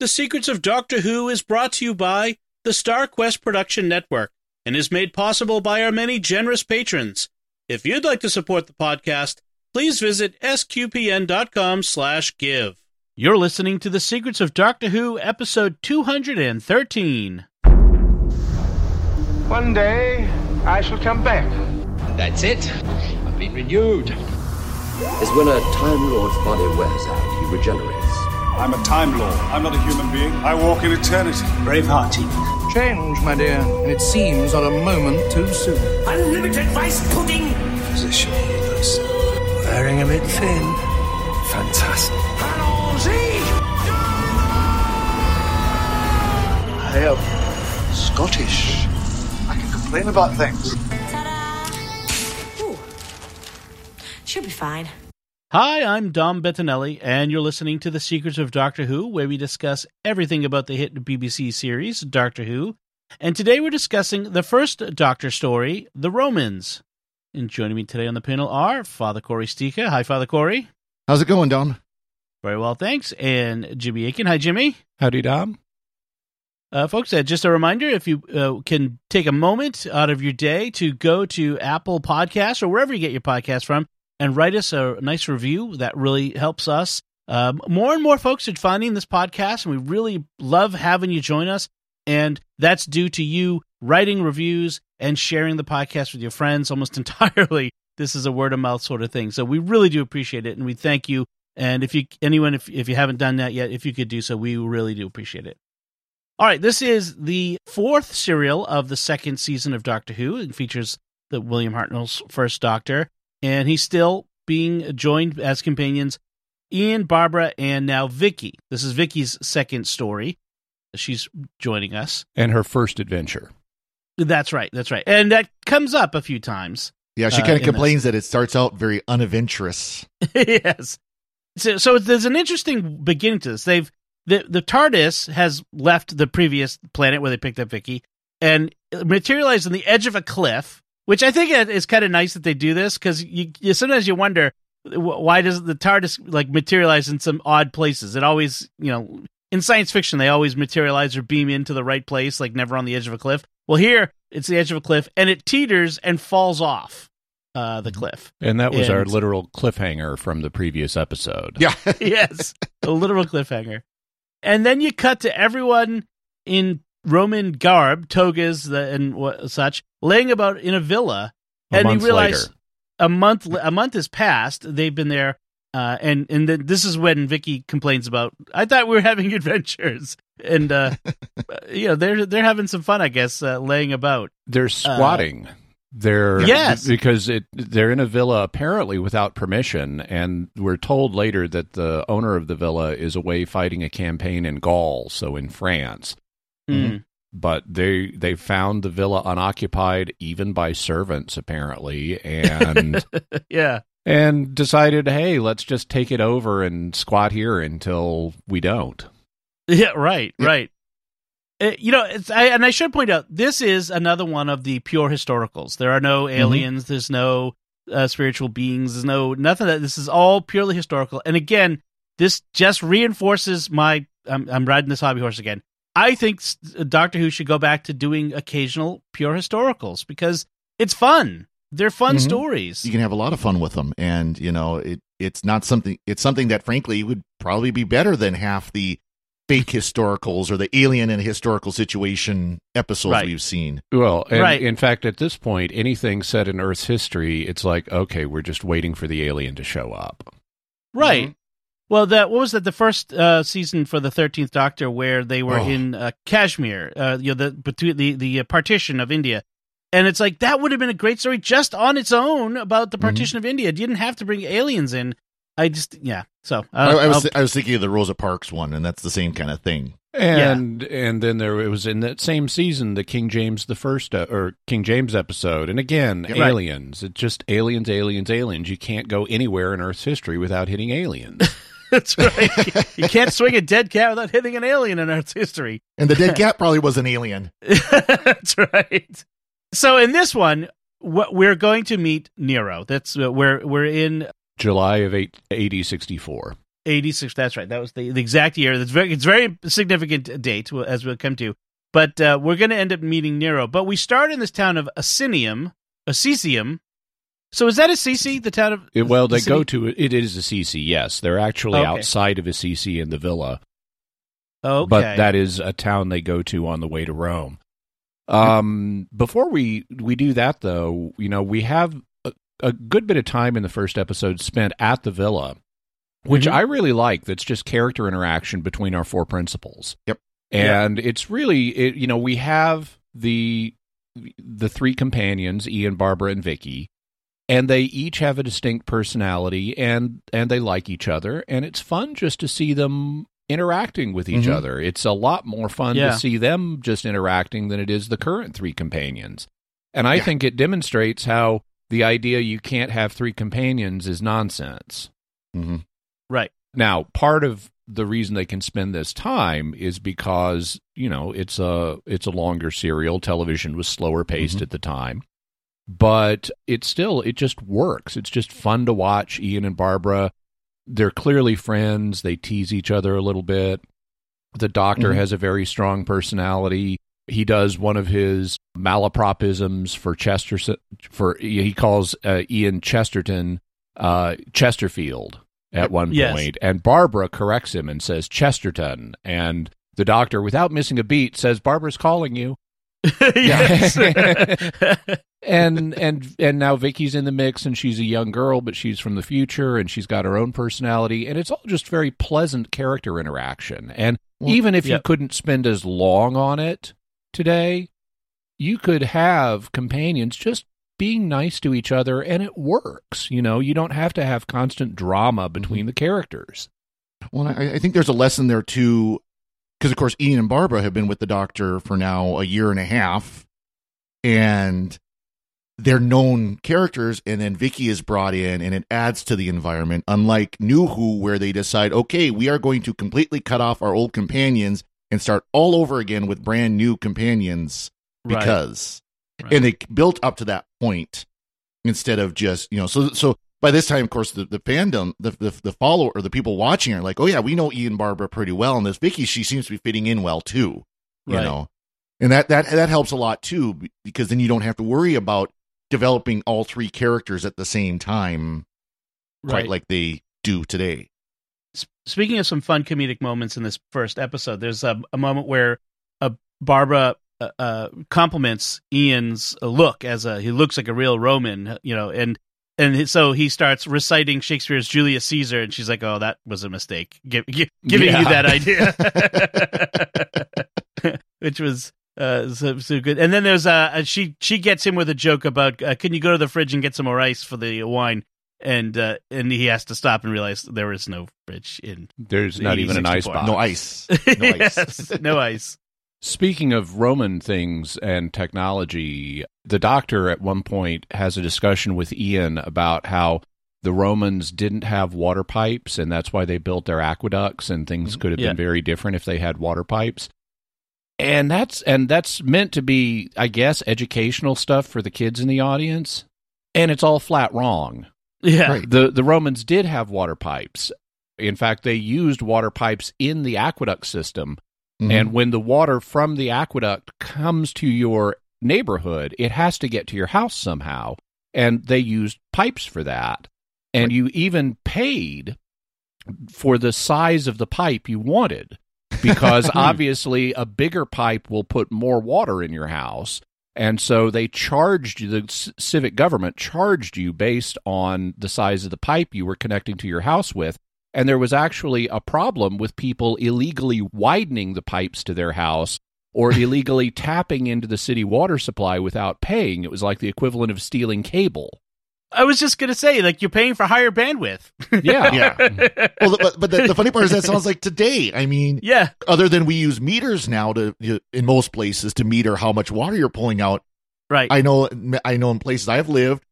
The Secrets of Doctor Who is brought to you by the Star Quest Production Network and is made possible by our many generous patrons. If you'd like to support the podcast, please visit sqpn.com slash give. You're listening to The Secrets of Doctor Who, episode 213. One day, I shall come back. That's it. I've been renewed. is when a Time Lord's body wears out, he regenerates. I'm a Time Lord. I'm not a human being. I walk in eternity. Braveheart. Change, my dear, and it seems on a moment too soon. Unlimited rice pudding. Position healers. Wearing a bit thin. Fantastic. Allons-y! I am Scottish. I can complain about things. Ooh. She'll be fine. Hi, I'm Dom Bettinelli, and you're listening to The Secrets of Doctor Who, where we discuss everything about the hit BBC series, Doctor Who. And today we're discussing the first Doctor story, The Romans. And joining me today on the panel are Father Cory Sticha. Hi, Father Cory. How's it going, Dom? Very well, thanks. And Jimmy Akin. Hi, Jimmy. Howdy, Dom. Uh, folks, uh, just a reminder if you uh, can take a moment out of your day to go to Apple Podcasts or wherever you get your podcast from and write us a nice review, that really helps us. Um, more and more folks are finding this podcast, and we really love having you join us. And that's due to you writing reviews and sharing the podcast with your friends almost entirely. This is a word of mouth sort of thing. So we really do appreciate it, and we thank you. And if you, anyone, if, if you haven't done that yet, if you could do so, we really do appreciate it. All right, this is the fourth serial of the second season of Doctor Who. It features the William Hartnell's first Doctor, and he's still being joined as companions Ian, Barbara, and now Vicky. This is Vicky's second story. She's joining us. And her first adventure. That's right. That's right. And that comes up a few times. Yeah, she Uh, kind of in complains that it starts out very unadventurous. yes. So, so there's an interesting beginning to this. They've the the TARDIS has left the previous planet where they picked up Vicky and materialized on the edge of a cliff, which I think is kind of nice that they do this because you, you sometimes you wonder why does the TARDIS like materialize in some odd places? It always you know in science fiction they always materialize or beam into the right place, like never on the edge of a cliff. Well, here it's the edge of a cliff and it teeters and falls off uh, the cliff. And that was our literal cliffhanger from the previous episode. Yeah. yes, a literal cliffhanger. And then you cut to everyone in Roman garb, togas the, and what, such, laying about in a villa, A and you realize later. a month a month has passed. They've been there, uh, and and then this is when Vicky complains about. I thought we were having adventures, and uh, you know they're they're having some fun, I guess, uh, laying about. They're squatting. they're Yes. because it they're in a villa apparently without permission, and we're told later that the owner of the villa is away fighting a campaign in Gaul, so in France. Mm. But they they found the villa unoccupied even by servants apparently, and yeah. and decided, hey, let's just take it over and squat here until we don't. Yeah, right, right. Uh, you know, it's, I, and I should point out this is another one of the pure historicals. There are no aliens. There's no uh, spiritual beings. There's no nothing. That this is all purely historical. And again, this just reinforces my. I'm, I'm riding this hobby horse again. I think Doctor Who should go back to doing occasional pure historicals because it's fun. They're fun Mhm. stories. You can have a lot of fun with them, and you know it. It's not something. It's something that, frankly, would probably be better than half the fake historicals or the alien in a historical situation episodes Right. we've seen. Well, and Right. in fact, at this point, anything set in Earth's history, it's like, okay, we're just waiting for the alien to show up. Right. Well, that what was that? The first uh, season for the Thirteenth Doctor, where they were Oh. in uh, Kashmir, uh, you know, the between the the uh, partition of India, and it's like that would have been a great story just on its own about the partition of India. You didn't have to bring aliens in. I just, yeah. So uh, I, I was I'll- I was thinking of the Rosa Parks one, and that's the same kind of thing. And and then there it was in that same season the King James the first uh, or King James episode, and again Yeah, right. aliens. It's just aliens, aliens, aliens. You can't go anywhere in Earth's history without hitting aliens. that's right. you can't swing a dead cat without hitting an alien in Earth's history. And the dead cat probably was an alien. That's right. So in this one, we're going to meet Nero. That's uh, we're we're in July of eight, 8064. 86. That's right. That was the, the exact year. That's very. It's very significant date as we'll come to. But uh, we're going to end up meeting Nero. But we start in this town of Asinium, Assisium. So is that Assisi, the town of? It- well, they Assisi? go to it is Assisi. Yes, they're actually Okay. outside of Assisi in the villa, Okay. but that is a town they go to on the way to Rome. Um, before we we do that, though, you know, we have a, a good bit of time in the first episode spent at the villa, which Mhm. I really like. That's just character interaction between our four principals. Yep. and it's really it, you know we have the the three companions ian barbara and vicky and they each have a distinct personality and and they like each other and it's fun just to see them interacting with each Mhm. other it's a lot more fun Yeah. to see them just interacting than it is the current three companions and i Yeah. think it demonstrates how the idea you can't have three companions is nonsense hmm right. now, part of the reason they can spend this time is because, you know, it's a it's a longer serial. Television was slower paced Mhm. at the time. But it still it just works. It's just fun to watch Ian and Barbara. They're clearly friends. They tease each other a little bit. The doctor Mhm. has a very strong personality. He does one of his malapropisms for Chester for he calls uh, Ian Chesterton uh, Chesterfield at one Yes. point, and Barbara corrects him and says Chesterton, and the doctor, without missing a beat, says Barbara's calling you, yes. and and and now Vicky's in the mix, and she's a young girl, but she's from the future, and she's got her own personality, and it's all just very pleasant character interaction. And Well, even if you couldn't spend as long on it today, you could have companions just being nice to each other, and it works. You know, you don't have to have constant drama mm-hmm. between the characters. Well, I, I think there's a lesson there too, because of course Ian and Barbara have been with the doctor for now a year and a half, and they're known characters. And then Vicky is brought in, and it adds to the environment. Unlike New Who, where they decide, okay, we are going to completely cut off our old companions and start all over again with brand new companions Right. because, Right. and they built up to that point instead of just you know so so by this time of course the, the fandom the, the the follower or the people watching are like oh yeah we know ian barbara pretty well and this vicky she seems to be fitting in well too you Right. know and that that that helps a lot too because then you don't have to worry about developing all three characters at the same time quite right. like they do today Speaking of some fun comedic moments in this first episode, there's a, a moment where uh, Barbara uh, uh, compliments Ian's look as a he looks like a real Roman, you know, and and so he starts reciting Shakespeare's Julius Caesar, and she's like, "Oh, that was a mistake, Gi- gi- giving you that idea," which was. Uh, so, so good, and then there's uh, uh, she she gets him with a joke about uh, can you go to the fridge and get some more ice for the wine, and uh, and he has to stop and realize there is no fridge in There's not even an ice box. no ice. No ice. Yes, no ice. Speaking of Roman things and technology, the doctor at one point has a discussion with Ian about how the Romans didn't have water pipes and that's why they built their aqueducts and things could have Yeah. been very different if they had water pipes. And that's and that's meant to be I guess educational stuff for the kids in the audience and it's all flat wrong. Yeah, Right. The the Romans did have water pipes. In fact, they used water pipes in the aqueduct system Mhm. and when the water from the aqueduct comes to your neighborhood, it has to get to your house somehow. And they used pipes for that. And you even paid for the size of the pipe you wanted because obviously a bigger pipe will put more water in your house. And so they charged you, the c- civic government charged you based on the size of the pipe you were connecting to your house with. And there was actually a problem with people illegally widening the pipes to their house or illegally tapping into the city water supply without paying. It was like the equivalent of stealing cable. I was just gonna say, like you're paying for higher bandwidth. Yeah. yeah well but, but the, the funny part is that sounds like today i mean yeah, other than we use meters now to in most places to meter how much water you're pulling out right. I know I know in places I've lived,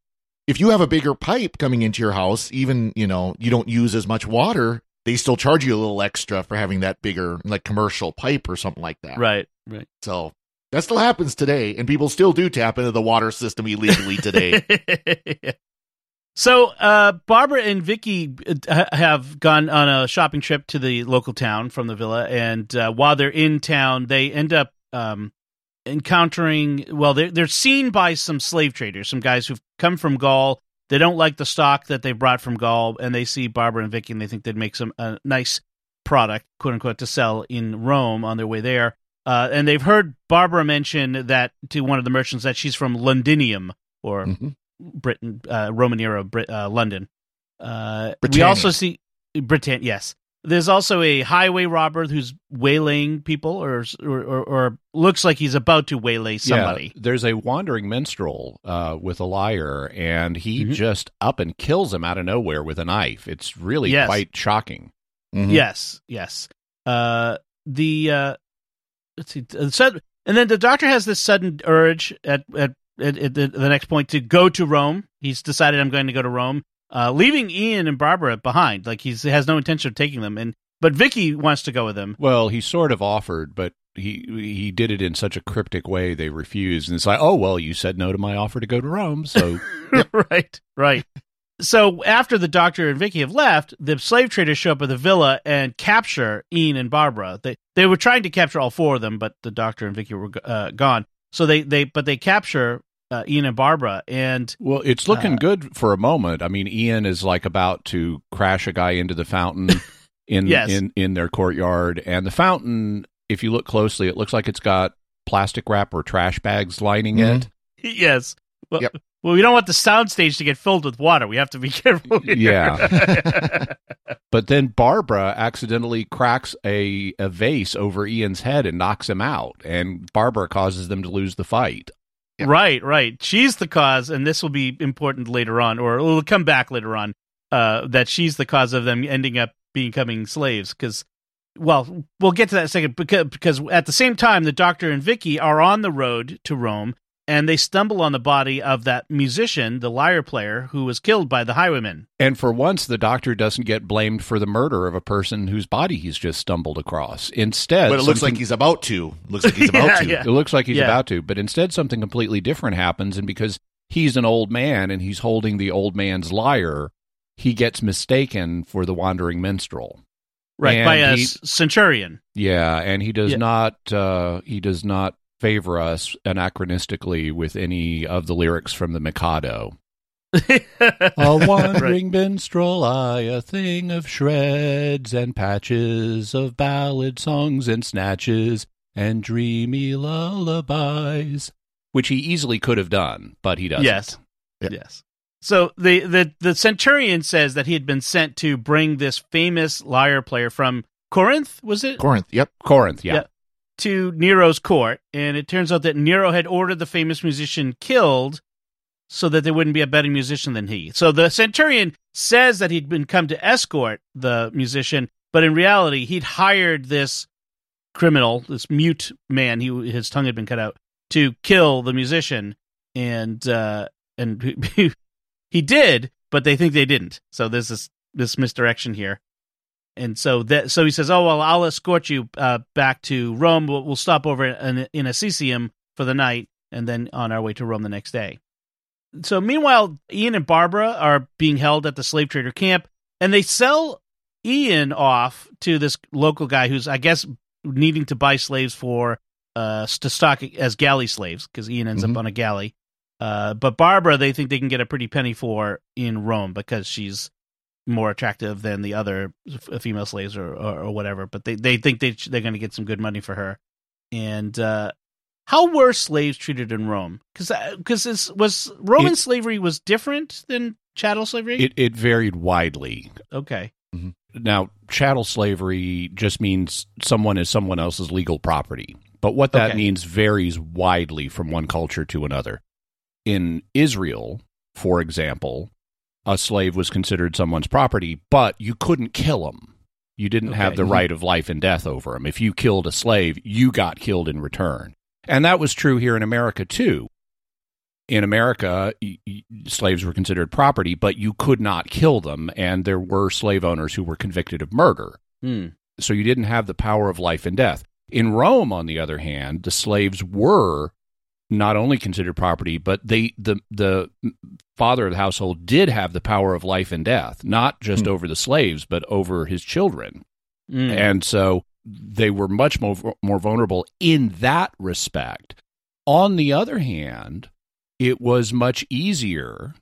if you have a bigger pipe coming into your house, even, you know, you don't use as much water, they still charge you a little extra for having that bigger like commercial pipe or something like that. right, right. So that still happens today and people still do tap into the water system illegally today. So uh, Barbara and Vicky uh, have gone on a shopping trip to the local town from the villa, and uh, while they're in town, they end up um, encountering. Well, they're they're seen by some slave traders, some guys who've come from Gaul. They don't like the stock that they brought from Gaul, and they see Barbara and Vicky, and they think they'd make some a nice product, quote unquote, to sell in Rome on their way there. Uh, and they've heard Barbara mention that to one of the merchants that she's from Londinium or Mhm. Britain, uh, Roman era Brit- uh, London. Uh, we also see Britain. Yes, there's also a highway robber who's waylaying people, or or, or, or looks like he's about to waylay somebody. Yeah, there's a wandering minstrel uh, with a lyre, and he Mhm. just up and kills him out of nowhere with a knife. It's really Yes. quite shocking. Mhm. Yes, yes. Uh, the uh, let's see. and then the doctor has this sudden urge at at, at, at the, the next point to go to Rome. He's decided I'm going to go to Rome, uh, leaving Ian and Barbara behind. Like he's he has no intention of taking them. And but Vicky wants to go with him. Well, he sort of offered, but he he did it in such a cryptic way they refused. And it's like, oh well, you said no to my offer to go to Rome, so right, right. So after the doctor and Vicky have left, the slave traders show up at the villa and capture Ian and Barbara. They they were trying to capture all four of them, but the doctor and Vicky were uh, gone. So they they but they capture uh, Ian and Barbara, and well, it's looking Uh, good for a moment. I mean, Ian is like about to crash a guy into the fountain in Yes. in in their courtyard, and the fountain, if you look closely, it looks like it's got plastic wrap or trash bags lining Mhm. it. yes, well, Yep. well, we don't want the soundstage to get filled with water. We have to be careful. here. Yeah. But then Barbara accidentally cracks a, a vase over Ian's head and knocks him out, and Barbara causes them to lose the fight. Right, right. She's the cause, and this will be important later on, or it will come back later on. Uh, that she's the cause of them ending up becoming slaves. Because, well, we'll get to that second. Because, because at the same time, the Doctor and Vicky are on the road to Rome, and they stumble on the body of that musician, the lyre player, who was killed by the highwaymen. And for once, the doctor doesn't get blamed for the murder of a person whose body he's just stumbled across. Instead, But it looks something- like he's about to. Looks like he's about Yeah, to. yeah. It looks like he's Yeah. about to, but instead something completely different happens, and because he's an old man and he's holding the old man's lyre, he gets mistaken for the wandering minstrel. Right, And by a he- centurion. Yeah, and he does Yeah. not uh, he does not favor us anachronistically with any of the lyrics from the Mikado. A wandering minstrel, I, a thing of shreds and patches of ballad songs and snatches and dreamy lullabies, which he easily could have done, but he doesn't. Yes. Yeah. Yes. So the, the the centurion says that he had been sent to bring this famous lyre player from Corinth, was it? Corinth. Yep. Corinth, yeah. Yeah. To Nero's court, and it turns out that Nero had ordered the famous musician killed so that there wouldn't be a better musician than he. So the centurion says that he'd been come to escort the musician, but in reality, he'd hired this criminal, this mute man, he his tongue had been cut out, to kill the musician, and uh, and he, did, but they think they didn't. So there's this this misdirection here, and so that so he says, "Oh well, I'll escort you uh, back to Rome. We'll, we'll stop over in, in Assisium for the night, and then on our way to Rome the next day." So meanwhile, Ian and Barbara are being held at the slave trader camp, and they sell Ian off to this local guy who's, I guess, needing to buy slaves for uh to stock as galley slaves because Ian ends Mhm. up on a galley. Uh, but Barbara, they think they can get a pretty penny for in Rome because she's more attractive than the other f- uh, female slaves or, or, or whatever. But they, they think they they're going to get some good money for her. And uh, how were slaves treated in Rome? Because because uh, this was Roman It- slavery was different than chattel slavery. It it varied widely. okay, mm-hmm. Now, chattel slavery just means someone is someone else's legal property. But what that Okay. means varies widely from one culture to another. In Israel, for example, a slave was considered someone's property, but you couldn't kill him. You didn't have the right of life and death over him. If you killed a slave, you got killed in return. And that was true here in America, too. In America, y- y- slaves were considered property, but you could not kill them, and there were slave owners who were convicted of murder. Hmm. So you didn't have the power of life and death. In Rome, on the other hand, the slaves were not only considered property, but they the the father of the household did have the power of life and death, not just Hmm. over the slaves, but over his children. Mm. And so they were much more more vulnerable in that respect. On the other hand, it was much easier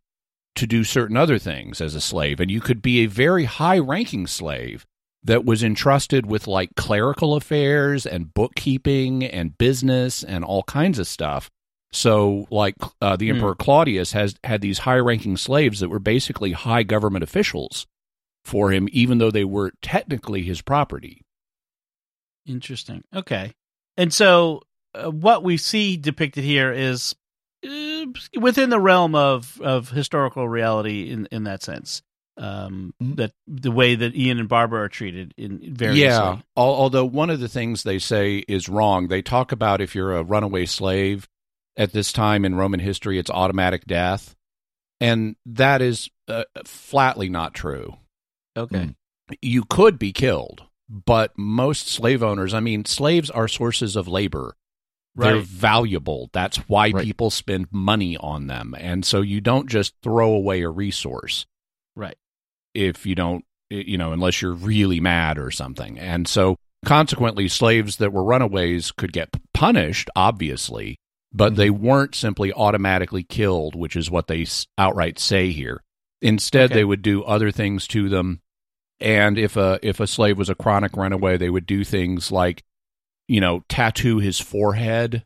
to do certain other things as a slave, and you could be a very high ranking slave that was entrusted with like clerical affairs and bookkeeping and business and all kinds of stuff. So, like uh, the Hmm. Emperor Claudius has had these high ranking slaves that were basically high government officials for him, even though they were technically his property. Interesting. Okay. And so uh, what we see depicted here is uh, within the realm of, of historical reality in, in that sense. Um, Mhm. That the way that Ian and Barbara are treated in variously. Yeah. Al- although one of the things they say is wrong. They talk about if you're a runaway slave at this time in Roman history, it's automatic death. And that is uh, flatly not true. Okay. Mm. You could be killed, but most slave owners, I mean, slaves are sources of labor. They're valuable. That's why Right. people spend money on them. And so you don't just throw away a resource Right. if you don't, you know, unless you're really mad or something. And so consequently, slaves that were runaways could get punished, obviously, but they weren't simply automatically killed, which is what they outright say here. Instead, Okay. they would do other things to them. And if a if a slave was a chronic runaway, they would do things like, you know, tattoo his forehead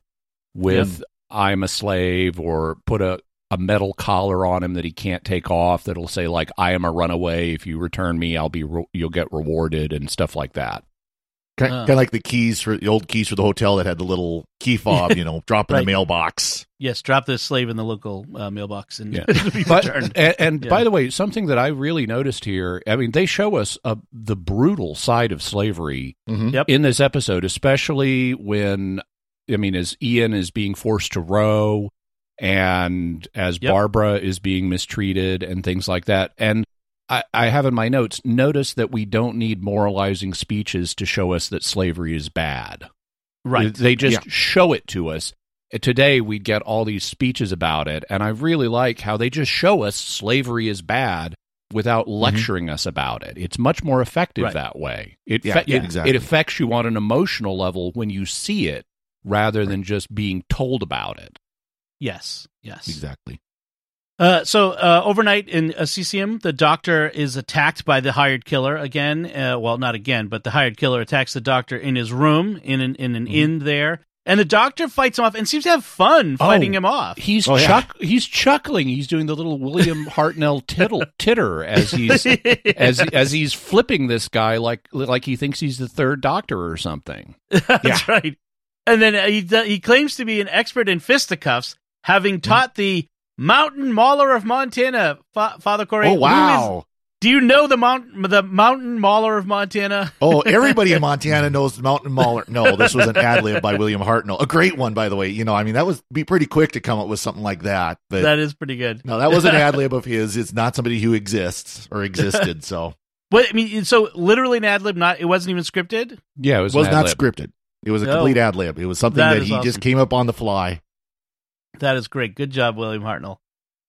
with "I'm a slave" or put a a metal collar on him that he can't take off that'll say like I am a runaway. If you return me, I'll be re- you'll get rewarded and stuff like that. Kind, Uh. kind of like the keys for the old keys for the hotel that had the little key fob, you know, drop in Right. the mailbox. Yes. Drop the slave in the local uh, mailbox and Yeah. it'll be But returned. and, and Yeah. by the way, something that I really noticed here, I mean, they show us uh, the brutal side of slavery Mhm. Yep. in this episode, especially when I mean, as Ian is being forced to row and as Yep. Barbara is being mistreated and things like that. And I, I have in my notes, notice that we don't need moralizing speeches to show us that slavery is bad. Right. They just Yeah. show it to us. Today we'd get all these speeches about it, and I really like how they just show us slavery is bad without mm-hmm. lecturing us about it. It's much more effective Right. that way. It, Yeah, fe- yeah, it, exactly. it affects you on an emotional level when you see it rather than just being told about it. Yes. Yes. Exactly. Uh, so uh, overnight in uh, CCM, the doctor is attacked by the hired killer again. Uh, well, not again, but the hired killer attacks the doctor in his room in an in an Mm-hmm. inn there, and the doctor fights him off and seems to have fun fighting Oh, him off. He's Oh, yeah. chuck he's chuckling. He's doing the little William Hartnell tittle titter as he's as as he's flipping this guy like like he thinks he's the third doctor or something. That's right. And then uh, he he claims to be an expert in fisticuffs, having Mm-hmm. taught the Mountain Mauler of Montana, Fa- Father Cory. Oh who is- wow! do you know the Mount the Mountain Mauler of Montana? Oh, everybody in Montana knows the Mountain Mauler. No, this was an ad lib by William Hartnell. A great one, by the way. You know, I mean, that was be pretty quick to come up with something like that. But that is pretty good. no, that was an ad lib of his. It's not somebody who exists or existed. So What I mean, so literally an ad lib, not it wasn't even scripted. Yeah, it was, it was an not ad-lib. scripted. It was a No. complete oh. ad lib. It was something That that, is he awesome. just came up on the fly. That is great. Good job, William Hartnell.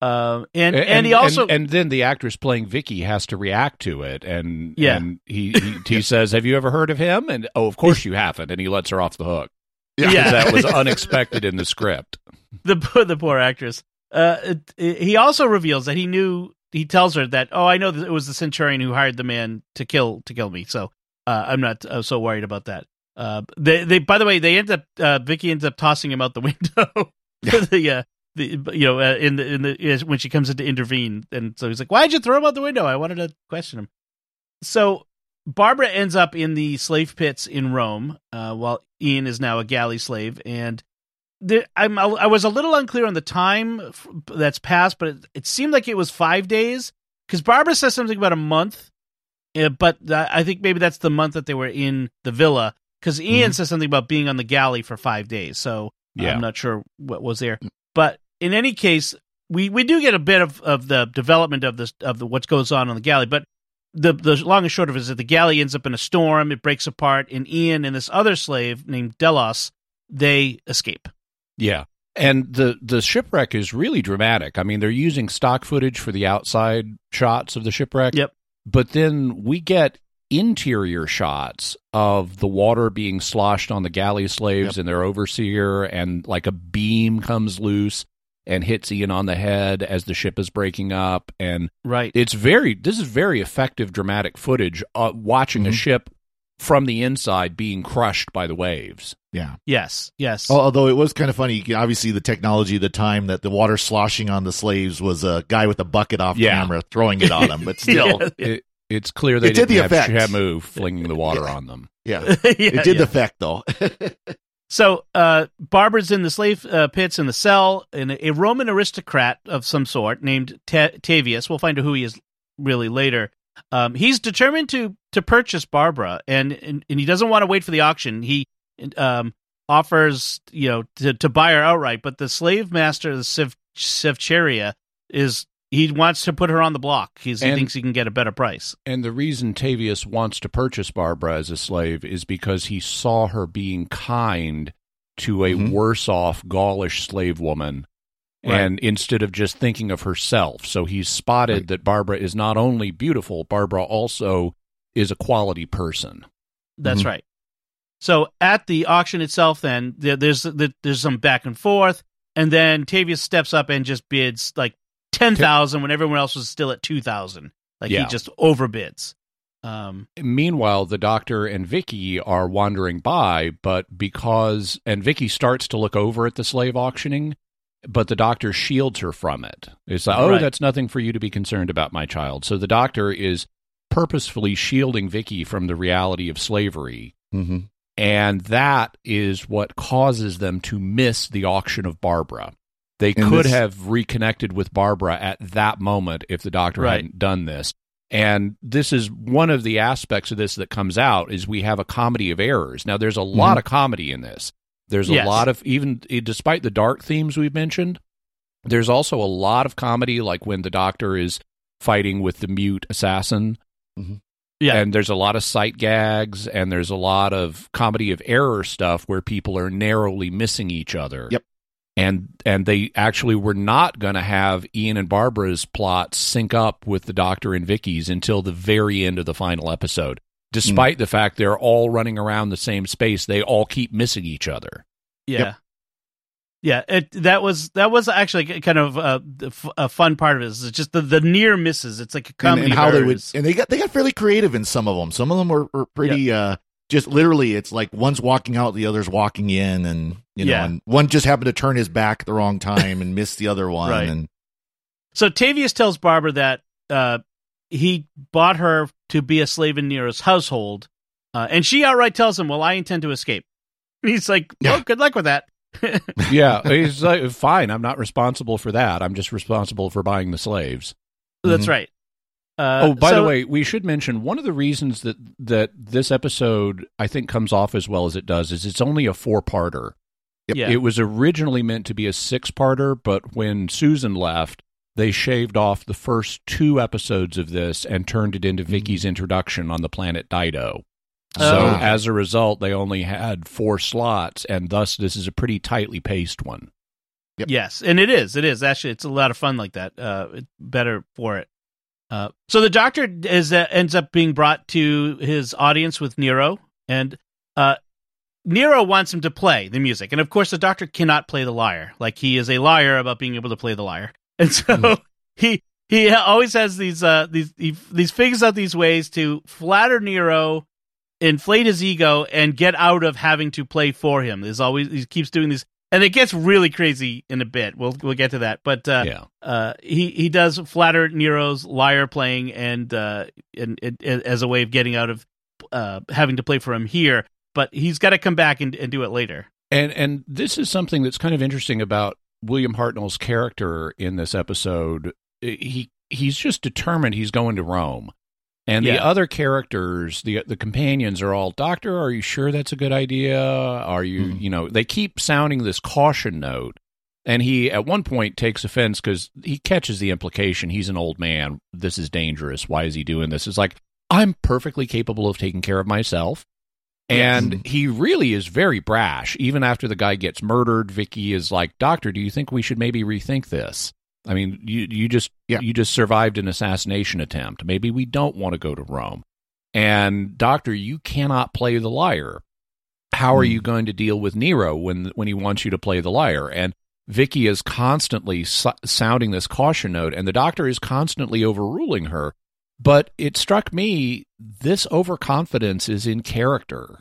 Um, and, And, and he also and, then the actress playing Vicky has to react to it, and Yeah. and he he, he says, "Have you ever heard of him?" And oh, of course you haven't, and he lets her off the hook. Yeah. that was unexpected in the script. the poor- the poor actress. Uh, it, it- he also reveals that he knew. He tells her that, oh, I know that it was the centurion who hired the man to kill to kill me. So uh, I'm not uh, so worried about that. Uh, they they by the way they end up uh, Vicky ends up tossing him out the window. the uh, the you know uh, in the in the when she comes in to intervene, and so he's like, why'd you throw him out the window? I wanted to question him. So Barbara ends up in the slave pits in Rome, uh, while Ian is now a galley slave, and there, I'm I was a little unclear on the time f- that's passed, but it, it seemed like it was five days because Barbara says something about a month, uh, but I think maybe that's the month that they were in the villa because Ian says something about being on the galley for five days. So Yeah. I'm not sure what was there, but in any case, we we do get a bit of, of the development of this of the what goes on on the galley, but the the long and short of it is that the galley ends up in a storm, it breaks apart, and Ian and this other slave named Delos they escape. Yeah. And the the shipwreck is really dramatic. I mean, they're using stock footage for the outside shots of the shipwreck. Yep. But then we get interior shots of the water being sloshed on the galley slaves Yep. and their overseer, and like a beam comes loose and hits Ian on the head as the ship is breaking up. And Right. it's very this is very effective dramatic footage uh, watching a Mhm. ship from the inside being crushed by the waves. Yeah. yes. Yes. Although it was kind of funny, obviously the technology of the time that the water sloshing on the slaves was a guy with a bucket off Yeah. camera throwing it on them, but still, Yeah. It, it's clear they It did didn't the have effect. Shamu flinging the water on them. yeah, Yeah, it did yeah. the effect though. So, uh, Barbara's in the slave uh, pits in the cell, and a Roman aristocrat of some sort named Ta- Tavius. We'll find out who he is really later. Um, he's determined to to purchase Barbara, and and, and he doesn't want to wait for the auction. He um, offers, you know, to, to buy her outright. But the slave master, the Sev- Sevcheria, is he wants to put her on the block. He's, he And- thinks he can get a better price. And the reason Tavius wants to purchase Barbara as a slave is because he saw her being kind to a Mhm. worse off Gaulish slave woman. Right. And instead of just thinking of herself, so he's spotted Right. that Barbara is not only beautiful, Barbara also is a quality person. That's Mhm. right. So at the auction itself, then there's there's some back and forth, and then Tavius steps up and just bids like ten thousand when everyone else was still at two thousand. Like Yeah. he just overbids. Um, Meanwhile, the doctor and Vicky are wandering by, but because and Vicky starts to look over at the slave auctioning, but the doctor shields her from it. It's like, oh, Right. that's nothing for you to be concerned about, my child. So the doctor is purposefully shielding Vicky from the reality of slavery, mm-hmm. and that is what causes them to miss the auction of Barbara. They And could this- have reconnected with Barbara at that moment if the doctor Right. hadn't done this. And this is one of the aspects of this that comes out is we have a comedy of errors. Now there's a lot of comedy in this. There's a Yes. lot of even eh, despite the dark themes we've mentioned, there's also a lot of comedy like when the doctor is fighting with the mute assassin yeah, and there's a lot of sight gags and there's a lot of comedy of error stuff where people are narrowly missing each other. Yep. And and they actually were not going to have Ian and Barbara's plot sync up with the Doctor and Vicky's until the very end of the final episode. Despite the fact they're all running around the same space, they all keep missing each other. yeah, yeah. It that was that was actually kind of a, the f- a fun part of it. it. Is just the, the near misses. It's like a and, comedy and of how they would, and they got they got fairly creative in some of them. Some of them were, were pretty. uh Just literally, it's like one's walking out, the other's walking in, and you know, Yeah. and one just happened to turn his back at the wrong time and miss the other one. Right. And So Tavius tells Barbara that uh, he bought her to be a slave in Nero's household, uh, and she outright tells him, "Well, I intend to escape." He's like, "Well, Yeah. good luck with that." yeah, he's like, fine. I'm not responsible for that. I'm just responsible for buying the slaves. That's Mhm. right. Uh, oh, by so- the way, we should mention one of the reasons that that this episode I think comes off as well as it does is it's only a four parter. yeah, It was originally meant to be a six parter, but when Susan left, they shaved off the first two episodes of this and turned it into Vicky's introduction on the planet Dido. So Oh. as a result, they only had four slots, and thus this is a pretty tightly paced one. Yep. Yes, and it is. It is actually. It's a lot of fun like that. Uh, it's better for it. Uh, so the doctor is uh, ends up being brought to his audience with Nero, and uh, Nero wants him to play the music, and of course the doctor cannot play the lyre. Like he is a liar about being able to play the lyre, and so Mhm. he he always has these uh these he, these figures out these ways to flatter Nero, inflate his ego, and get out of having to play for him. There's always he keeps doing these, and it gets really crazy in a bit. We'll we'll get to that, but uh, yeah. uh, he he does flatter Nero's lyre playing and uh, and, and as a way of getting out of uh, having to play for him here. But he's got to come back and, and do it later. And and this is something that's kind of interesting about William Hartnell's character in this episode. He he's just determined he's going to Rome. And the Yeah. other characters, the the companions are all, "Doctor, are you sure that's a good idea? Are you, Hmm. you know, they keep sounding this caution note." And he at one point takes offense cuz he catches the implication he's an old man. This is dangerous. Why is he doing this? It's like, "I'm perfectly capable of taking care of myself." And he really is very brash. Even after the guy gets murdered, Vicky is like, "Doctor, do you think we should maybe rethink this? I mean, you you just Yeah. you just survived an assassination attempt. Maybe we don't want to go to Rome." And doctor, you cannot play the liar. How are you hmm. going to deal with Nero when when he wants you to play the liar? And Vicky is constantly so- sounding this caution note, and the doctor is constantly overruling her. But it struck me this overconfidence is in character.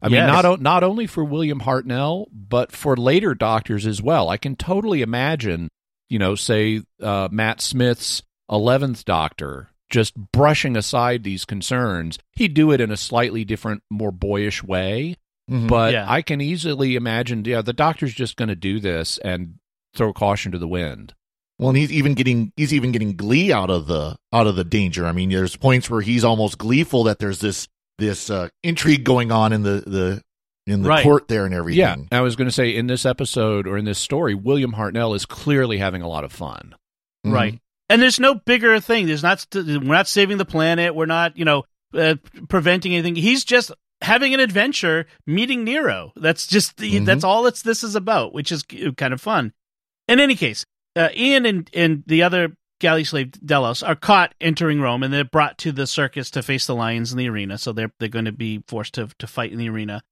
I mean, Yes. not o- not only for William Hartnell, but for later doctors as well. I can totally imagine, you know, say uh, Matt Smith's eleventh Doctor just brushing aside these concerns. He'd do it in a slightly different, more boyish way, Mhm. but Yeah. I can easily imagine, yeah, the Doctor's just going to do this and throw caution to the wind. Well, and he's even getting he's even getting glee out of the out of the danger. I mean, there's points where he's almost gleeful that there's this this uh, intrigue going on in the the in the Right. court there and everything. Yeah, I was going to say in this episode or in this story, William Hartnell is clearly having a lot of fun. Mhm. Right. And there's no bigger thing. There's not. We're not saving the planet. We're not. You know, uh, preventing anything. He's just having an adventure, meeting Nero. That's just. Mhm. That's all. It's this is about, which is kind of fun. In any case, uh, Ian and and the other galley slave Delos are caught entering Rome, and they're brought to the circus to face the lions in the arena. So they're they're going to be forced to to fight in the arena.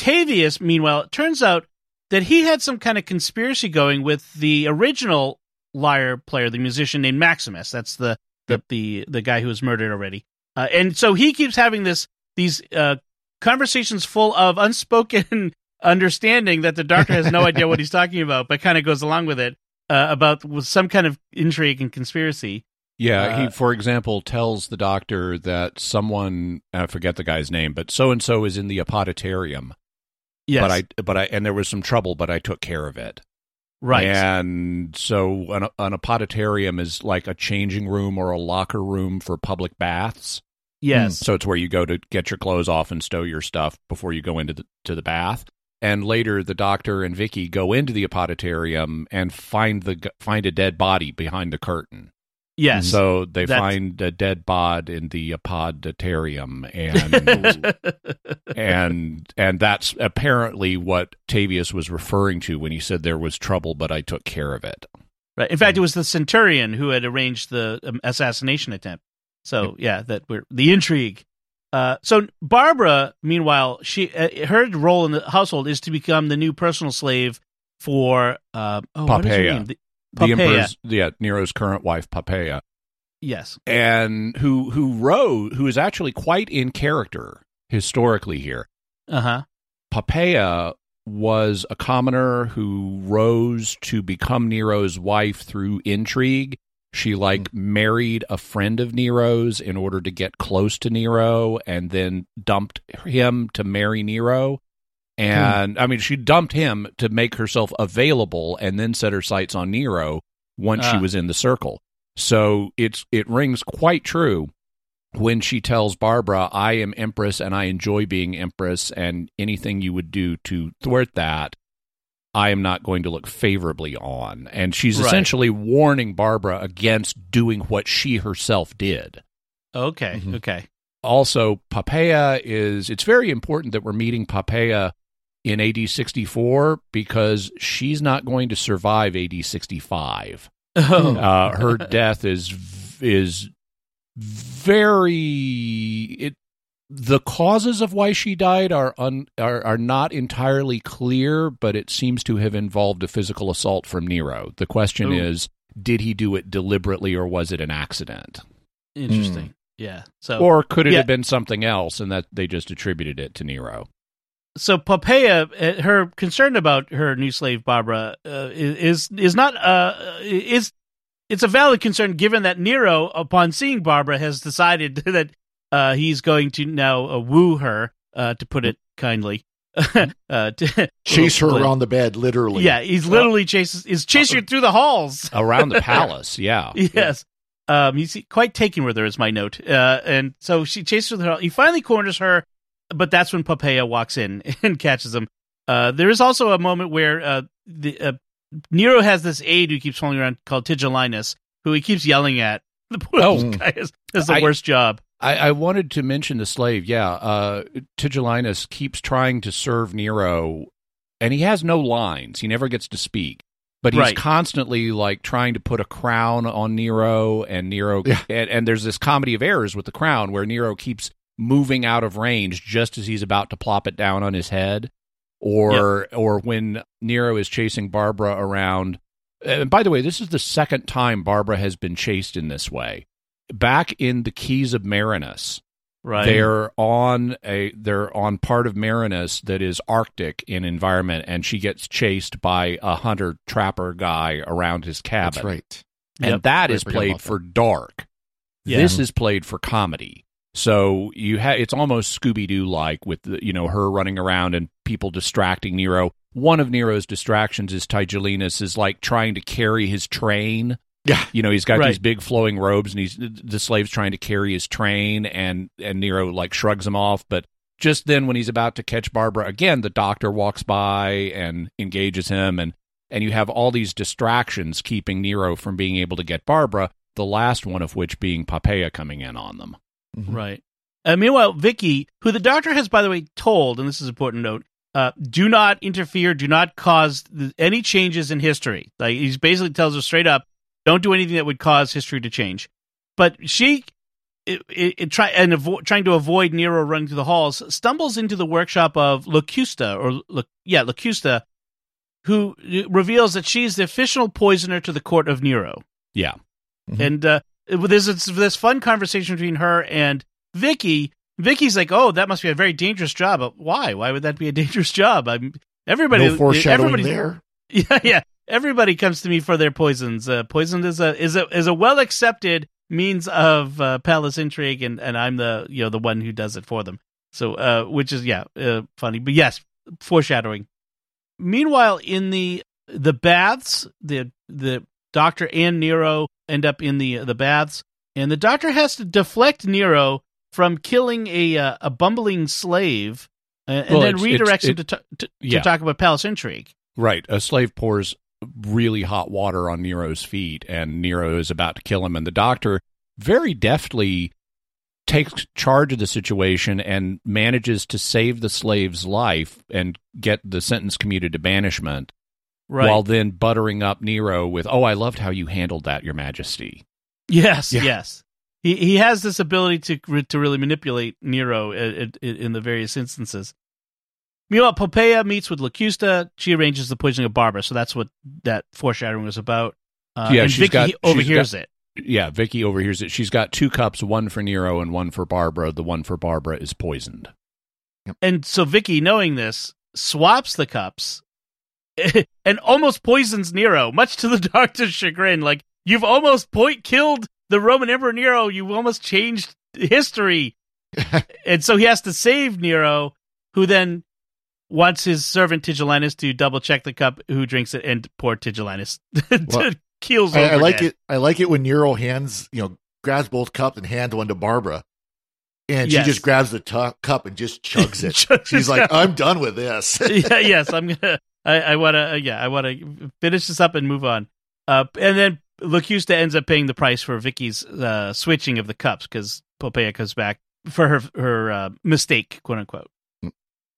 Tavius, meanwhile, it turns out that he had some kind of conspiracy going with the original lyre player, the musician named Maximus. That's the the the, the guy who was murdered already. Uh, and so he keeps having this these uh, conversations full of unspoken understanding that the doctor has no idea what he's talking about, but kind of goes along with it uh, about with some kind of intrigue and conspiracy. Yeah, Uh, he, for example, tells the doctor that someone I forget the guy's name, but so and so is in the apoditarium. Yes, But I, but I, and there was some trouble, but I took care of it. right. And so an, an apoditarium is like a changing room or a locker room for public baths. yes, So it's where you go to get your clothes off and stow your stuff before you go into the to the bath. And later, the doctor and Vicky go into the apoditarium and find the find a dead body behind the curtain. Yes. So they That's- find a dead bod in the apoditarium, and and and that's apparently what Tavius was referring to when he said there was trouble, but I took care of it. Right. In fact, it was the Centurion who had arranged the um, assassination attempt. So yeah, that we're the intrigue. Uh, so Barbara, meanwhile, she uh, her role in the household is to become the new personal slave for uh, oh, what is her Poppaea. name? The, emperor's, yeah, Nero's current wife, Poppaea, Yes. and who who wrote who is actually quite in character historically here. Uh huh. Poppaea was a commoner who rose to become Nero's wife through intrigue. She like married a friend of Nero's in order to get close to Nero and then dumped him to marry Nero. And I mean, she dumped him to make herself available and then set her sights on Nero once she Ah. was in the circle. So it's it rings quite true when she tells Barbara, I am Empress and I enjoy being Empress, and anything you would do to thwart that, I am not going to look favorably on. And she's Right. essentially warning Barbara against doing what she herself did. Okay. Mhm. Okay. Also, Poppaea is, it's very important that we're meeting Poppaea in AD 64 because she's not going to survive AD 65 Oh. uh, her death is is very it the causes of why she died are un, are are not entirely clear but it seems to have involved a physical assault from Nero the question Ooh. is did he do it deliberately or was it an accident Interesting. Yeah. So or could it yeah. have been something else and that they just attributed it to Nero so Poppaea, uh, her concern about her new slave Barbara uh, is is not uh is it's a valid concern given that Nero, upon seeing Barbara, has decided that uh, he's going to now uh, woo her, uh, to put it kindly. uh, to, Chase her around the bed, literally. Yeah, he's literally chases is chasing her through the halls. around the palace yeah Yes. Um, he's quite taken with her, is my note. Uh, and so she chases her. through the hall. He finally corners her, but that's when Poppaea walks in and catches him. Uh, there is also a moment where uh, the uh, Nero has this aide who keeps following around called Tigellinus, who he keeps yelling at The poor Oh. guy has, has the I- worst job. I, I wanted to mention the slave. Yeah, uh, Tigellinus keeps trying to serve Nero, and he has no lines. He never gets to speak, but he's Right. constantly like trying to put a crown on Nero, and Nero, Yeah. and, and there's this comedy of errors with the crown where Nero keeps moving out of range just as he's about to plop it down on his head, or or when Nero is chasing Barbara around. And by the way, this is the second time Barbara has been chased in this way. Back in the Keys of Marinus, Right. they're on a they're on part of Marinus that is Arctic in environment, and she gets chased by a hunter trapper guy around his cabin. That's right. And Yep. that I is played for dark. Yeah. This is played for comedy. So you have it's almost Scooby Doo like with the, you know her running around and people distracting Nero. One of Nero's distractions is Tigellinus is like trying to carry his train. Yeah. You know, he's got Right. these big flowing robes and he's the slave's trying to carry his train and and Nero like shrugs him off, but just then when he's about to catch Barbara again, the doctor walks by and engages him and and you have all these distractions keeping Nero from being able to get Barbara, the last one of which being Poppaea coming in on them. Right. Uh, meanwhile, Vicky, who the doctor has, by the way, told, and this is an important note, uh, do not interfere, do not cause th- any changes in history. Like he basically tells her straight up, don't do anything that would cause history to change. But she, it, it, it try and avo- trying to avoid Nero running through the halls, stumbles into the workshop of Locusta, or yeah, Locusta, who uh, reveals that she's the official poisoner to the court of Nero. Yeah. And uh, there's this, this fun conversation between her and Vicky. Vicky's like, "Oh, that must be a very dangerous job." But why? Why would that be a dangerous job? I'm everybody. no foreshadowing there. Yeah, yeah. Everybody comes to me for their poisons. Uh, poison is a is a is a well accepted means of uh, palace intrigue, and, and I'm the you know the one who does it for them. So, uh, which is yeah, uh, funny. But yes, foreshadowing. Meanwhile, in the the baths, the the doctor and Nero end up in the the baths, and the doctor has to deflect Nero from killing a uh, a bumbling slave, uh, and Well, then it's- it's- redirects him it- to, t- to, yeah. to talk about palace intrigue. Right. A slave pours really hot water on Nero's feet, and Nero is about to kill him. And the doctor very deftly takes charge of the situation and manages to save the slave's life and get the sentence commuted to banishment, Right. while then buttering up Nero with, "Oh, I loved how you handled that, Your Majesty." Yes, Yeah. yes. He he has this ability to to really manipulate Nero in, in, in the various instances. Meanwhile, Poppaea meets with Locusta. She arranges the poisoning of Barbara, so that's what that foreshadowing was about. Uh, Yeah, and she's Vicky got- she's overhears got- it. Yeah, Vicky overhears it. She's got two cups, one for Nero and one for Barbara. The one for Barbara is poisoned. And so Vicky, knowing this, swaps the cups and almost poisons Nero, much to the doctor's chagrin. Like, you've almost point killed the Roman Emperor Nero. You've almost changed history. and so he has to save Nero, who then wants his servant Tigellinus to double check the cup, who drinks it, and poor Tigellinus Well, keels I. I like dead. it. I like it when Nero hands, you know, grabs both cups and hands one to Barbara, and Yes. she just grabs the tu- cup and just chugs it. Chugs She's like. "I'm done with this." yeah, yes, I'm gonna. I, I want to. Yeah, I want to finish this up and move on. Uh, and then Locusta ends up paying the price for Vicky's uh, switching of the cups because Poppaea comes back for her her uh, mistake, quote unquote.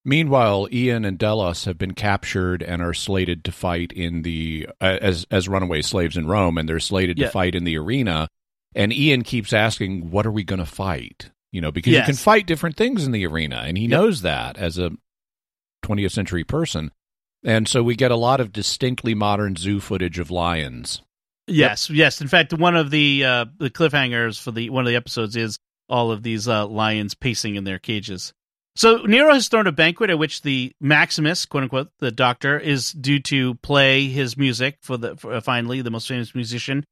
Meanwhile, Ian and Delos have been captured and are slated to fight in the uh, as as runaway slaves in Rome, and they're slated Yeah. to fight in the arena. And Ian keeps asking, "What are we going to fight?" You know, because Yes. you can fight different things in the arena, and he knows that as a 20th century person. And so we get a lot of distinctly modern zoo footage of lions. Yes, yes. In fact, one of the uh, the cliffhangers for the one of the episodes is all of these uh, lions pacing in their cages. So Nero has thrown a banquet at which the Maximus, quote unquote, the doctor, is due to play his music for the for, uh, finally the most famous musician,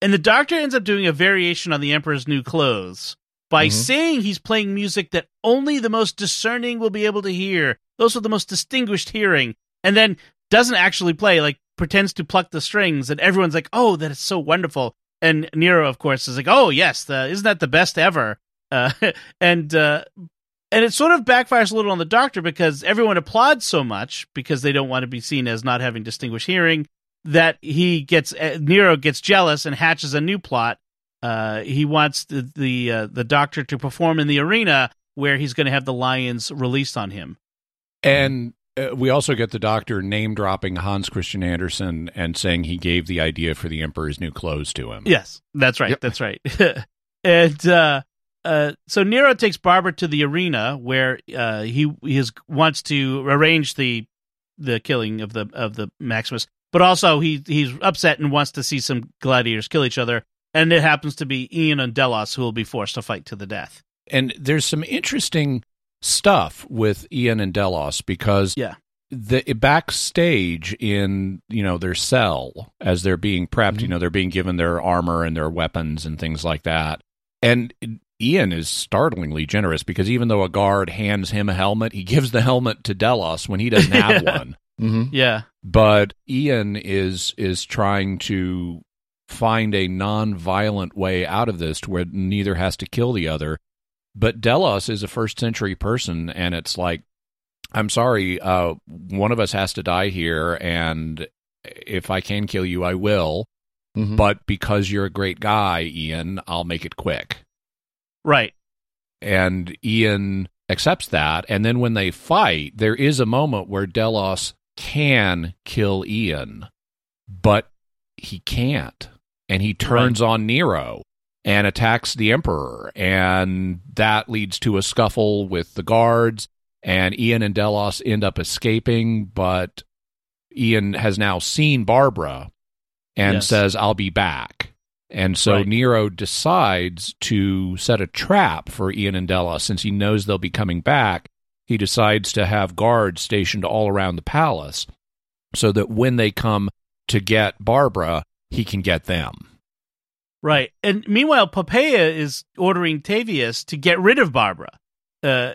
and the doctor ends up doing a variation on the Emperor's new clothes by Mhm. saying he's playing music that only the most discerning will be able to hear, those with the most distinguished hearing, and then doesn't actually play, like pretends to pluck the strings, and everyone's like, "Oh, that is so wonderful." And Nero, of course, is like, "Oh, yes, the, isn't that the best ever?" Uh, and uh, and it sort of backfires a little on the doctor because everyone applauds so much because they don't want to be seen as not having distinguished hearing that he gets uh, Nero gets jealous and hatches a new plot uh, he wants the the, uh, the doctor to perform in the arena where he's going to have the lions released on him. And uh, we also get the doctor name dropping Hans Christian Andersen and saying he gave the idea for the Emperor's new clothes to him. Yes, that's right. Yep. That's right. and uh, uh, so Nero takes Barbara to the arena where uh, he he is, wants to arrange the the killing of the of the Maximus, but also he he's upset and wants to see some gladiators kill each other. And it happens to be Ian and Delos who will be forced to fight to the death. And there's some interesting stuff with Ian and Delos because Yeah. the backstage in you know their cell as they're being prepped, you know they're being given their armor and their weapons and things like that. And Ian is startlingly generous because even though a guard hands him a helmet, he gives the helmet to Delos when he doesn't have one. hmm Yeah. But Ian is is trying to find a non-violent way out of this to where neither has to kill the other. But Delos is a first century person and it's like I'm sorry, uh, one of us has to die here and if I can kill you I will, hmm but because you're a great guy, Ian, I'll make it quick. Right. And Ian accepts that and then when they fight, there is a moment where Delos can kill Ian, but he can't. And he turns on Nero and attacks the emperor and that leads to a scuffle with the guards and Ian and Delos end up escaping, but Ian has now seen Barbara and Yes. says, I'll be back. And so Right. Nero decides to set a trap for Ian and Delos since he knows they'll be coming back. He decides to have guards stationed all around the palace so that when they come to get Barbara, he can get them. Right. And meanwhile, Poppaea is ordering Tavius to get rid of Barbara. Uh,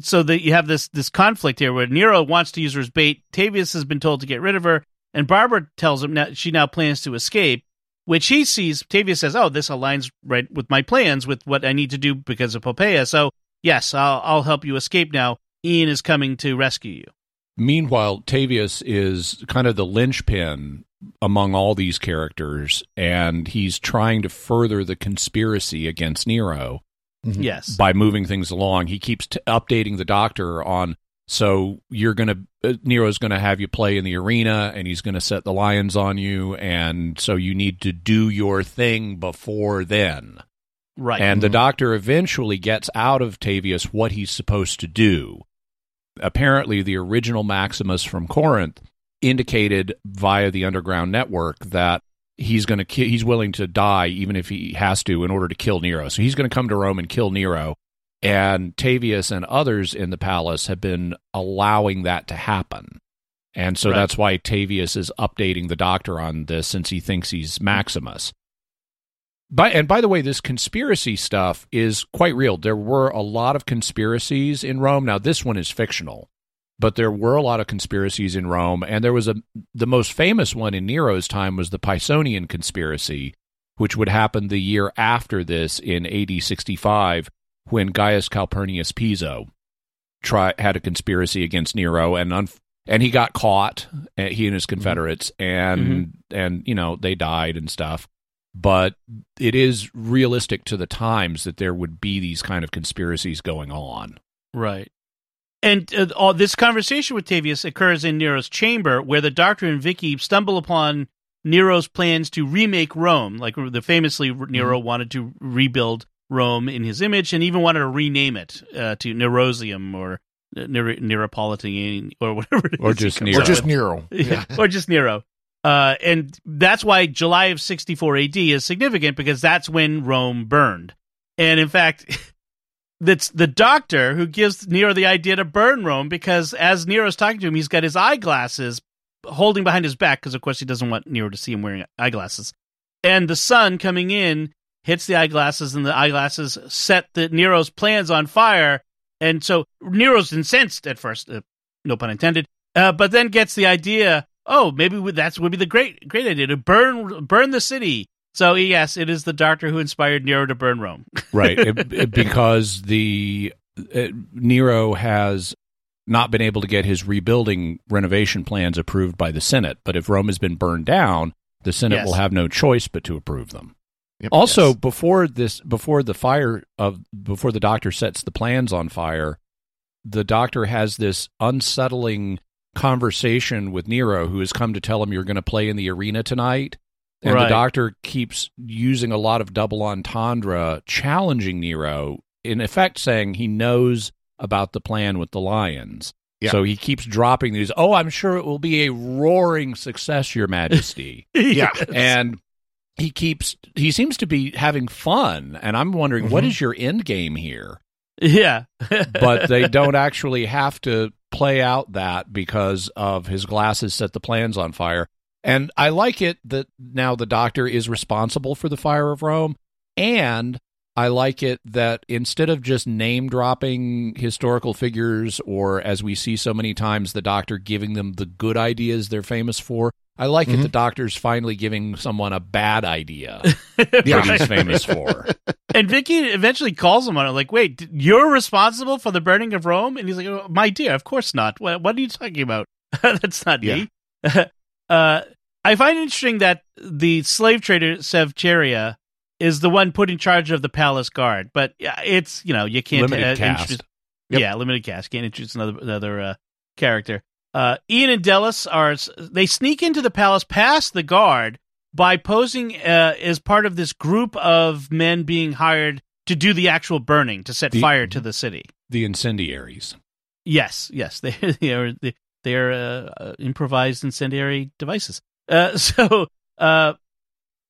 so that you have this this conflict here where Nero wants to use her as bait. Tavius has been told to get rid of her, and Barbara tells him now she now plans to escape, which he sees. Tavius says, "Oh, this aligns right with my plans, with what I need to do because of Poppaea." So yes, I'll I'll help you escape now. Ian is coming to rescue you. Meanwhile, Tavius is kind of the linchpin among all these characters, and he's trying to further the conspiracy against Nero Yes. by moving things along. He keeps t- updating the doctor on. So you're gonna uh, Nero's gonna have you play in the arena, and he's gonna set the lions on you, and so you need to do your thing before then. Right. And the doctor eventually gets out of Tavius what he's supposed to do. Apparently, the original Maximus from Corinth indicated via the underground network that he's going to ki- he's willing to die even if he has to in order to kill Nero. So he's going to come to Rome and kill Nero. And Tavius and others in the palace have been allowing that to happen. And so Right. that's why Tavius is updating the doctor on this since he thinks he's Maximus. By, and by the way, this conspiracy stuff is quite real. There were a lot of conspiracies in Rome. Now, this one is fictional, but there were a lot of conspiracies in Rome, and there was a the most famous one in Nero's time was the Pisonian conspiracy, which would happen the year after this in AD 65, when Gaius Calpurnius Piso try, had a conspiracy against Nero, and un, and he got caught, uh, he and his confederates, and and you know they died and stuff but it is realistic to the times that there would be these kind of conspiracies going on. Right. And uh, all this conversation with Tavius occurs in Nero's chamber, where the Doctor and Vicky stumble upon Nero's plans to remake Rome. Like the famously, Nero wanted to rebuild Rome in his image, and even wanted to rename it uh, to Nerosium or uh, Nero- Neropolitan or whatever. It Or just Nero. Or just. Nero. Yeah, or just Nero. Uh, and that's why July of 64 AD is significant because that's when Rome burned. And in fact, that's the doctor who gives Nero the idea to burn Rome because as Nero's talking to him, he's got his eyeglasses holding behind his back because, of course, he doesn't want Nero to see him wearing eyeglasses. And the sun coming in hits the eyeglasses, and the eyeglasses set the Nero's plans on fire. And so Nero's incensed at first, uh, no pun intended, uh, but then gets the idea. Oh, maybe that's would be the great great idea to burn burn the city. So yes, it is the doctor who inspired Nero to burn Rome. Right. It- it- because the uh, Nero has not been able to get his rebuilding renovation plans approved by the Senate, but if Rome has been burned down, the Senate Yes. will have no choice but to approve them. Yep. Also, Yes. before this, before the fire of before the doctor sets the plans on fire, the doctor has this unsettling conversation with Nero, who has come to tell him you're going to play in the arena tonight. And Right. the doctor keeps using a lot of double entendre, challenging Nero, in effect saying he knows about the plan with the lions. Yeah. So he keeps dropping these, oh, I'm sure it will be a roaring success, Your Majesty Yeah. and he keeps he seems to be having fun and i'm wondering what mm-hmm. is your end game here yeah. but they don't actually have to play out that because of his glasses set the plans on fire and i like it that now the doctor is responsible for the fire of rome and i like it that instead of just name dropping historical figures or as we see so many times the doctor giving them the good ideas they're famous for I like it mm-hmm. the doctor's finally giving someone a bad idea that he's famous for. And Vicky eventually calls him on it, like, "Wait, you're responsible for the burning of Rome?" And he's like, oh, "My dear, of course not. What, what are you talking about? That's not me." Uh, I find it interesting that the slave trader Sevcheria is the one put in charge of the palace guard, but it's you know you can't Limited uh, cast. introduce- Yeah, limited cast. Can't introduce another another uh, character. Uh, Ian and Delos are they sneak into the palace past the guard by posing uh, as part of this group of men being hired to do the actual burning to set The- fire to the city. The incendiaries. Yes, yes, they, they are they are uh, uh, improvised incendiary devices. Uh, so, uh,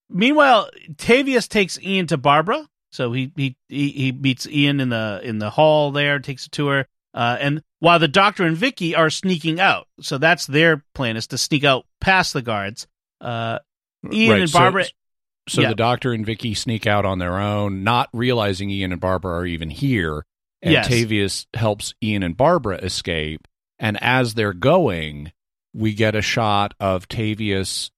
meanwhile, Tavius takes Ian to Barbara. So he he he, meets Ian in the in the hall there, takes a tour, uh, and while the Doctor and Vicky are sneaking out, so that's their plan is to sneak out past the guards. Uh, Ian Right, and so- Barbara. So Yeah. the doctor and Vicky sneak out on their own, not realizing Ian and Barbara are even here. And Yes. Tavius helps Ian and Barbara escape. And as they're going, we get a shot of Tavius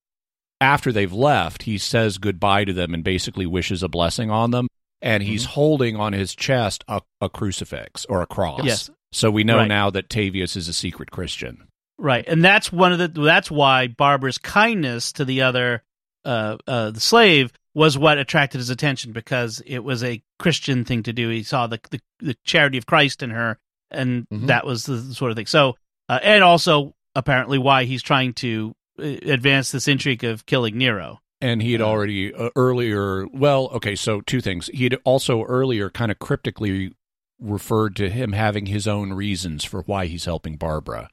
after they've left. He says goodbye to them and basically wishes a blessing on them. And he's Mm-hmm. holding on his chest a, a crucifix or a cross. Yes. So we know Right. now that Tavius is a secret Christian. Right, and that's one of the that's why Barbara's kindness to the other uh, uh, the slave was what attracted his attention because it was a Christian thing to do. He saw the the, the charity of Christ in her, and Mhm. that was the sort of thing. So, uh, and also apparently why he's trying to uh, advance this intrigue of killing Nero. And he had already uh, earlier, well, okay, so two things. He had also earlier kind of cryptically referred to him having his own reasons for why he's helping Barbara.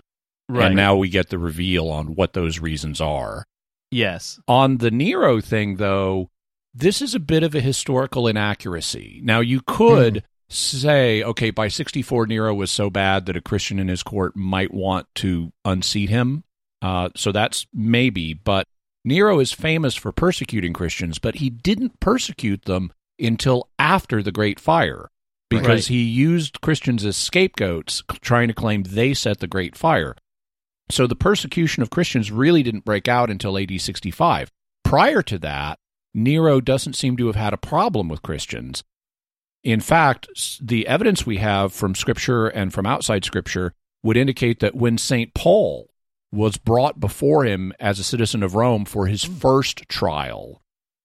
Right. And now we get the reveal on what those reasons are. yes, On the Nero thing, though, this is a bit of a historical inaccuracy. Now, you could say, okay, by 64, Nero was so bad that a Christian in his court might want to unseat him. Uh, so that's maybe, but Nero is famous for persecuting Christians, but he didn't persecute them until after the Great Fire because Right. he used Christians as scapegoats, trying to claim they set the Great Fire. So the persecution of Christians really didn't break out until AD 65. Prior to that, Nero doesn't seem to have had a problem with Christians. In fact, the evidence we have from Scripture and from outside Scripture would indicate that when St. Paul was brought before him as a citizen of Rome for his first trial,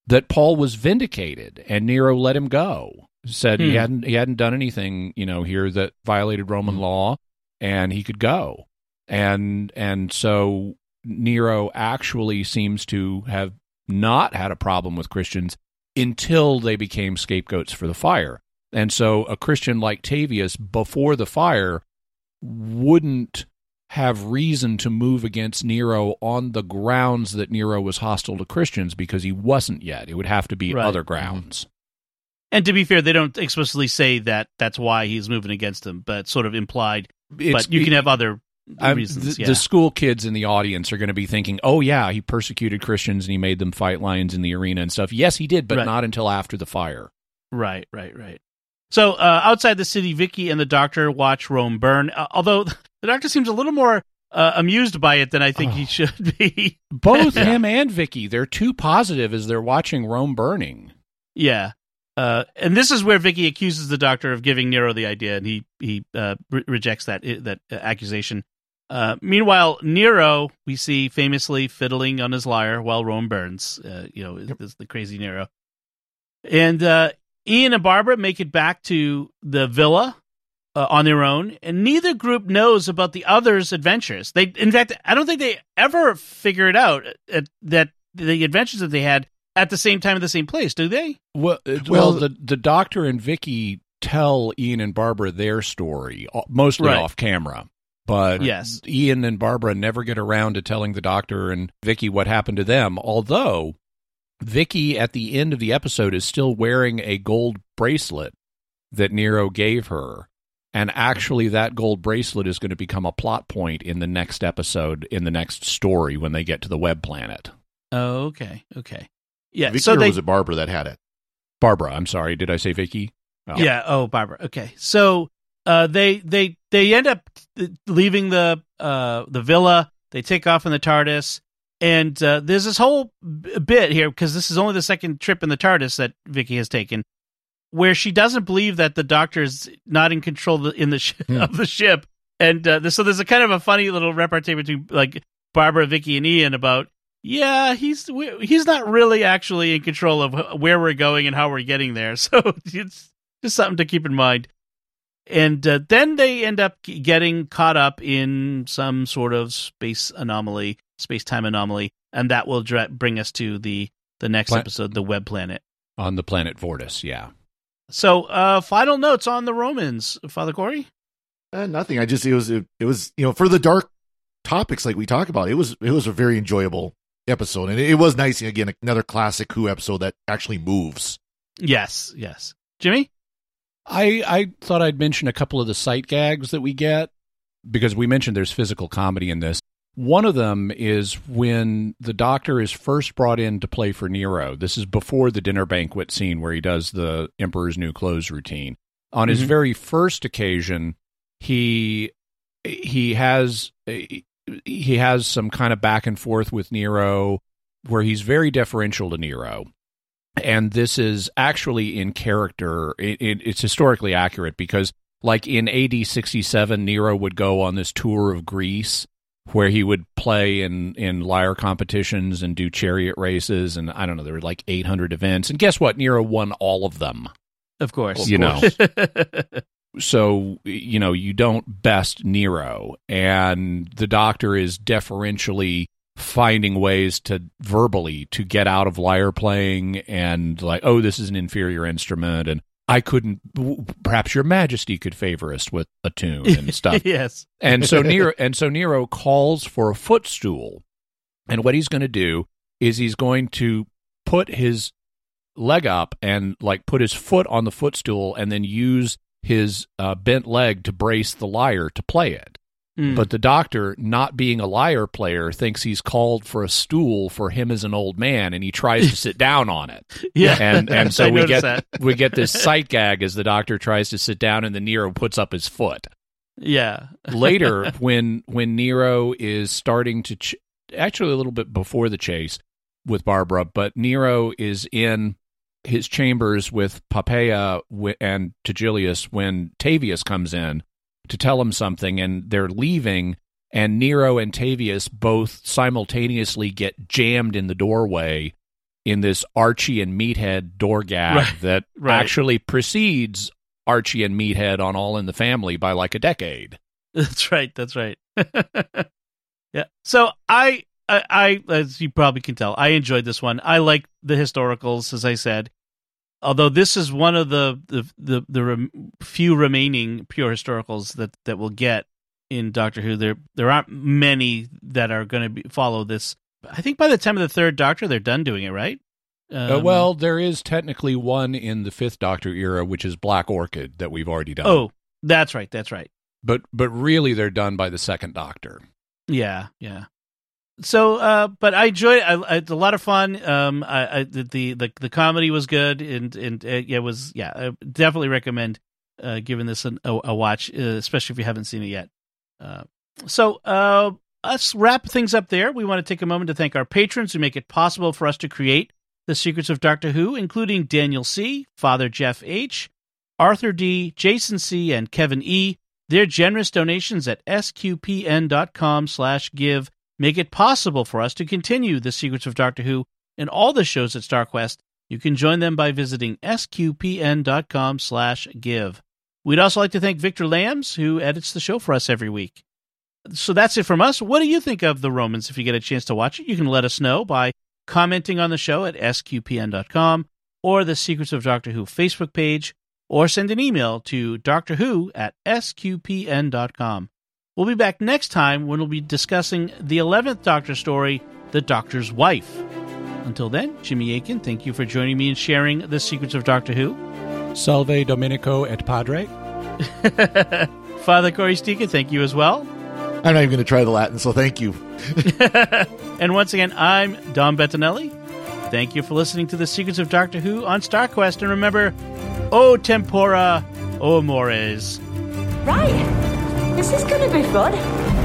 that Paul was vindicated and Nero let him go. Said he Hmm. hadn't he hadn't done anything, you know, here that violated Roman law and he could go. And and so Nero actually seems to have not had a problem with Christians until they became scapegoats for the fire. And so a Christian like Tavius before the fire wouldn't have reason to move against Nero on the grounds that Nero was hostile to Christians because he wasn't yet. It would have to be Right. other mm-hmm. grounds. and to be fair, they don't explicitly say that that's why he's moving against them, but sort of implied. It's- but you can have other reasons. the, yeah. the school kids in the audience are going to be thinking, "Oh yeah, he persecuted Christians and he made them fight lions in the arena and stuff." Yes, he did, but Right. not until after the fire. Right, right, right. So uh, outside the city, Vicky and the doctor watch Rome burn. Uh, although the doctor seems a little more uh, amused by it than I think he Oh. should be. Both him and Vicky, they're too positive as they're watching Rome burning. yeah. Uh, and this is where Vicky accuses the doctor of giving Nero the idea, and he he uh, re- rejects that that uh, accusation. Uh, meanwhile, Nero we see famously fiddling on his lyre while Rome burns. Uh, you know, is the crazy Nero. And uh, Ian and Barbara make it back to the villa uh, on their own, and neither group knows about the other's adventures. They, in fact, I don't think they ever figure it out uh, that the adventures that they had at the same time at the same place, do they? Well, uh, well, the the doctor and Vicky tell Ian and Barbara their story, uh, mostly Right. off camera. But Yes. Ian and Barbara never get around to telling the doctor and Vicky what happened to them. Although Vicky at the end of the episode is still wearing a gold bracelet that Nero gave her. And actually, that gold bracelet is going to become a plot point in the next episode, in the next story when they get to the web planet. Oh, okay, okay, yeah. Vicky so or they, was it Barbara that had it? Barbara, I'm sorry, did I say Vicky? Oh. Yeah. Oh, Barbara. Okay. So uh, they they they end up leaving the uh, the villa. They take off in the TARDIS, and uh, there's this whole b- bit here because this is only the second trip in the TARDIS that Vicky has taken, where she doesn't believe that the Doctor is not in control of the- in the sh- of the ship, and uh, so there's a kind of a funny little repartee between like Barbara, Vicky, and Ian about. Yeah, he's we- he's not really actually in control of wh- where we're going and how we're getting there. So it's just something to keep in mind. And uh, then they end up getting caught up in some sort of space anomaly, space time anomaly, and that will dra- bring us to the the next Pla- episode, the Web Planet. On the planet Vortis, yeah. So, uh, final notes on the Romans, Father Cory. Uh, nothing. I just it was it, it was you know for the dark topics like we talk about. It was it was a very enjoyable episode, and it, it was nice again another classic Who episode that actually moves. Yes, yes, Jimmy. I I thought I'd mention a couple of the sight gags that we get because we mentioned there's physical comedy in this. One of them is when the doctor is first brought in to play for Nero. This is before the dinner banquet scene where he does the Emperor's New Clothes routine. On his Mhm. very first occasion, he he has he has some kind of back and forth with Nero where he's very deferential to Nero and this is actually in character. It, it, it's historically accurate because, like in AD 67, Nero would go on this tour of Greece where he would play in, in lyre competitions and do chariot races. And I don't know, there were like 800 events. And guess what? Nero won all of them. Of course, You know. So, you know, you don't best Nero. And the doctor is deferentially finding ways to verbally to get out of lyre playing and like oh this is an inferior instrument and i couldn't perhaps your majesty could favor us with a tune and stuff yes. and so Nero and so Nero calls for a footstool. And what he's going to do is he's going to put his leg up and like put his foot on the footstool and then use his uh, bent leg to brace the lyre to play it. Mm. But the doctor, not being a lyre player, thinks he's called for a stool for him as an old man, and he tries to sit down on it. yeah, And and so we get that. we get this sight gag as the doctor tries to sit down, and the Nero puts up his foot Yeah. later when when Nero is starting to ch- actually a little bit before the chase with Barbara, but Nero is in his chambers with Poppaea and Tigellinus when Tavius comes in to tell him something, and they're leaving. And Nero and Tavius both simultaneously get jammed in the doorway in this Archie and Meathead door gag Right, that right. actually precedes Archie and Meathead on All in the Family by like a decade. That's right. That's right. yeah. So I, I, I, as you probably can tell, I enjoyed this one. I like the historicals, as I said. Although this is one of the the the, the few remaining pure historicals that that we'll get in Doctor Who, there there aren't many that are going to follow this. I think by the time of the third Doctor, they're done doing it, right? Uh, Um, well, there is technically one in the Fifth Doctor era, which is Black Orchid that we've already done. oh, that's right, that's right. but but really, they're done by the Second Doctor. Yeah, yeah. So, uh, but I enjoyed. I, I, it's a lot of fun. Um, I, I the, the the comedy was good, and and uh, it was yeah. I definitely recommend uh, giving this an, a, a watch, uh, especially if you haven't seen it yet. Uh, so, uh, let's wrap things up there. We want to take a moment to thank our patrons who make it possible for us to create the Secrets of Doctor Who, including Daniel C, Father Jeff H, Arthur D, Jason C, and Kevin E. Their generous donations at sqpn.com slash give make it possible for us to continue the Secrets of Doctor Who and all the shows at StarQuest You can join them by visiting sqpn.com slash give. We'd also like to thank Victor Lambs, who edits the show for us every week. So that's it from us. What do you think of The Romans? If you get a chance to watch it, you can let us know by commenting on the show at sqpn.com or the Secrets of Doctor Who Facebook page, or send an email to Doctor Who at sqpn.com. We'll be back next time when we'll be discussing the 11th Doctor story, The Doctor's Wife. Until then, Jimmy Akin, thank you for joining me and sharing the secrets of Doctor Who. Salve Domenico et Padre. Father Cory Sticha, thank you as well. I'm not even going to try the Latin, so thank you. and once again, I'm Dom Bettinelli. Thank you for listening to the Secrets of Doctor Who on StarQuest. And remember, O tempora, o amores. Right. This is to be fun.